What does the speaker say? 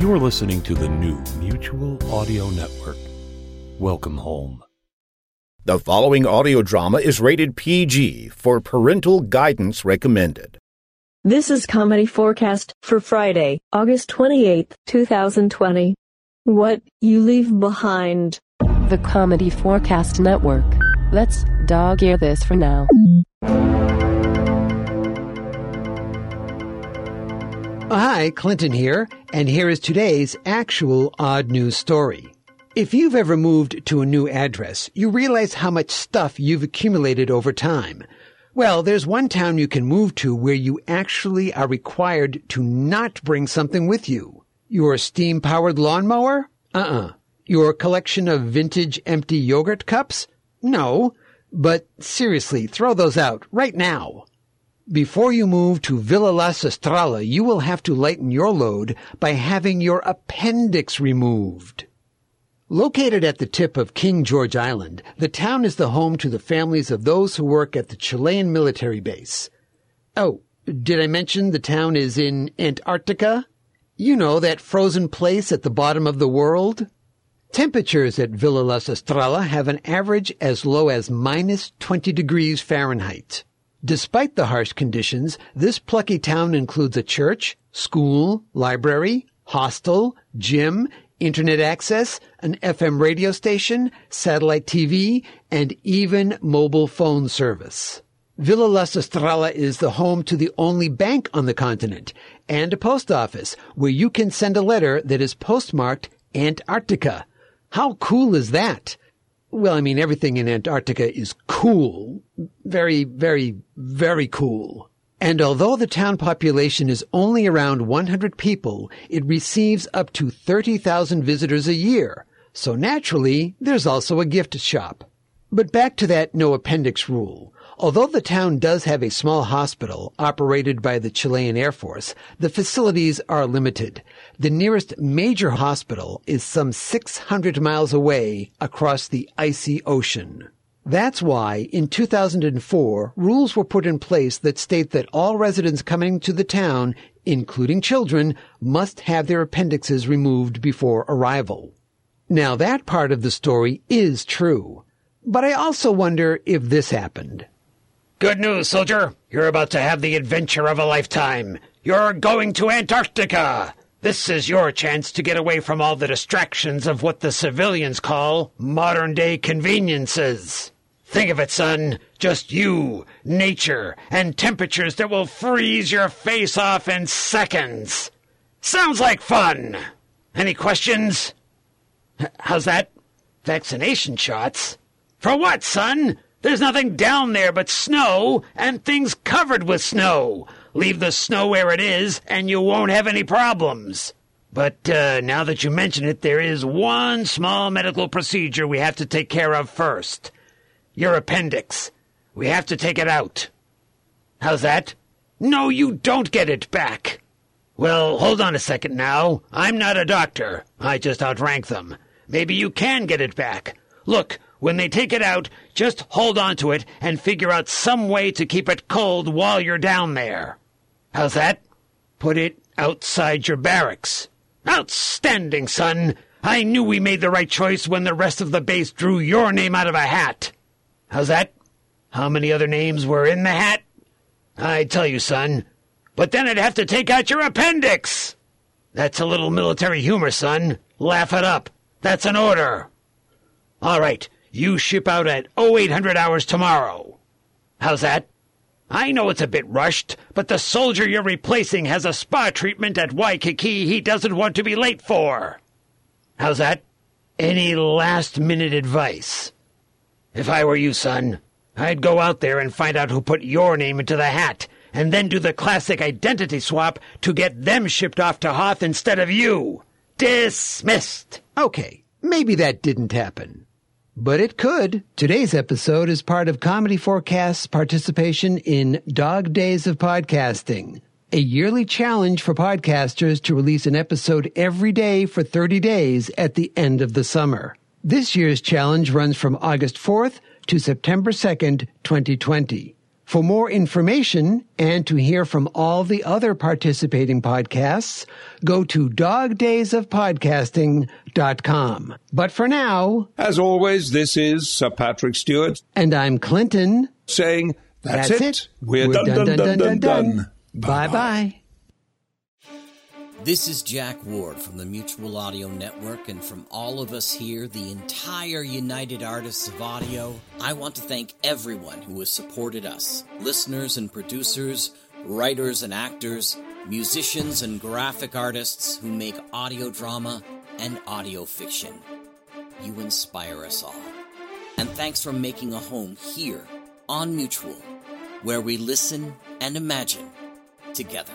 You're listening to the new Mutual Audio Network. Welcome home. The following audio drama is rated PG for parental guidance recommended. This is Comedy Forecast for Friday, August 28th, 2020. What You Leave Behind. The Comedy Forecast Network. Let's dog ear this for now. Hi, Clinton here, and here is today's actual odd news story. If you've ever moved to a new address, you realize how much stuff you've accumulated over time. Well, there's one town you can move to where you actually are required to not bring something with you. Your steam powered lawnmower? Uh-uh. Your collection of vintage empty yogurt cups? No. But seriously, throw those out right now. Before you move to Villa Las Estrellas, you will have to lighten your load by having your appendix removed. Located at the tip of King George Island, the town is the home to the families of those who work at the Chilean military base. Oh, did I mention the town is in Antarctica? You know, that frozen place at the bottom of the world? Temperatures at Villa Las Estrellas have an average as low as minus 20 degrees Fahrenheit. Despite the harsh conditions, this plucky town includes a church, school, library, hostel, gym, internet access, an FM radio station, satellite TV, and even mobile phone service. Villa Las Estrellas is the home to the only bank on the continent and a post office where you can send a letter that is postmarked Antarctica. How cool is that? Well, I mean, everything in Antarctica is cool. Very, very, very cool. And although the town population is only around 100 people, it receives up to 30,000 visitors a year. So naturally, there's also a gift shop. But back to that no appendix rule. Although the town does have a small hospital operated by the Chilean Air Force, the facilities are limited. The nearest major hospital is some 600 miles away across the icy ocean. That's why in 2004, rules were put in place that state that all residents coming to the town, including children, must have their appendixes removed before arrival. Now that part of the story is true. But I also wonder if this happened. Good news, soldier. You're about to have the adventure of a lifetime. You're going to Antarctica. This is your chance to get away from all the distractions of what the civilians call modern day conveniences. Think of it, son. Just you, nature, and temperatures that will freeze your face off in seconds. Sounds like fun. Any questions? How's that? Vaccination shots? For what, son? There's nothing down there but snow and things covered with snow. Leave the snow where it is, and you won't have any problems. But uh, now that you mention it, there is one small medical procedure we have to take care of first. Your appendix. We have to take it out. How's that? No, you don't get it back. Well, hold on a second now. I'm not a doctor. I just outrank them. Maybe you can get it back. Look, when they take it out, just hold on to it and figure out some way to keep it cold while you're down there. How's that? Put it outside your barracks. Outstanding, son! I knew we made the right choice when the rest of the base drew your name out of a hat. How's that? How many other names were in the hat? I'd tell you, son. But then I'd have to take out your appendix. That's a little military humor, son. Laugh it up. That's an order. All right. You ship out at 0800 hours tomorrow. How's that? I know it's a bit rushed, but the soldier you're replacing has a spa treatment at Waikiki he doesn't want to be late for. How's that? Any last minute advice? If I were you, son, I'd go out there and find out who put your name into the hat, and then do the classic identity swap to get them shipped off to Hoth instead of you. Dismissed. Okay, maybe that didn't happen. But it could. Today's episode is part of Comedy Forecast's participation in Dog Days of Podcasting, a yearly challenge for podcasters to release an episode every day for 30 days at the end of the summer. This year's challenge runs from August 4th to September 2nd, 2020. For more information and to hear from all the other participating podcasts, go to dogdaysofpodcasting.com. But for now, As always, this is Sir Patrick Stewart and I'm Clinton. saying, That's, That's it. it. We're, done, done, done, done, done. Bye bye. This is Jack Ward from the Mutual Audio Network, and from all of us here, the entire United Artists of Audio, I want to thank everyone who has supported us listeners and producers, writers and actors, musicians and graphic artists who make audio drama and audio fiction. You inspire us all. And thanks for making a home here on Mutual, where we listen and imagine together.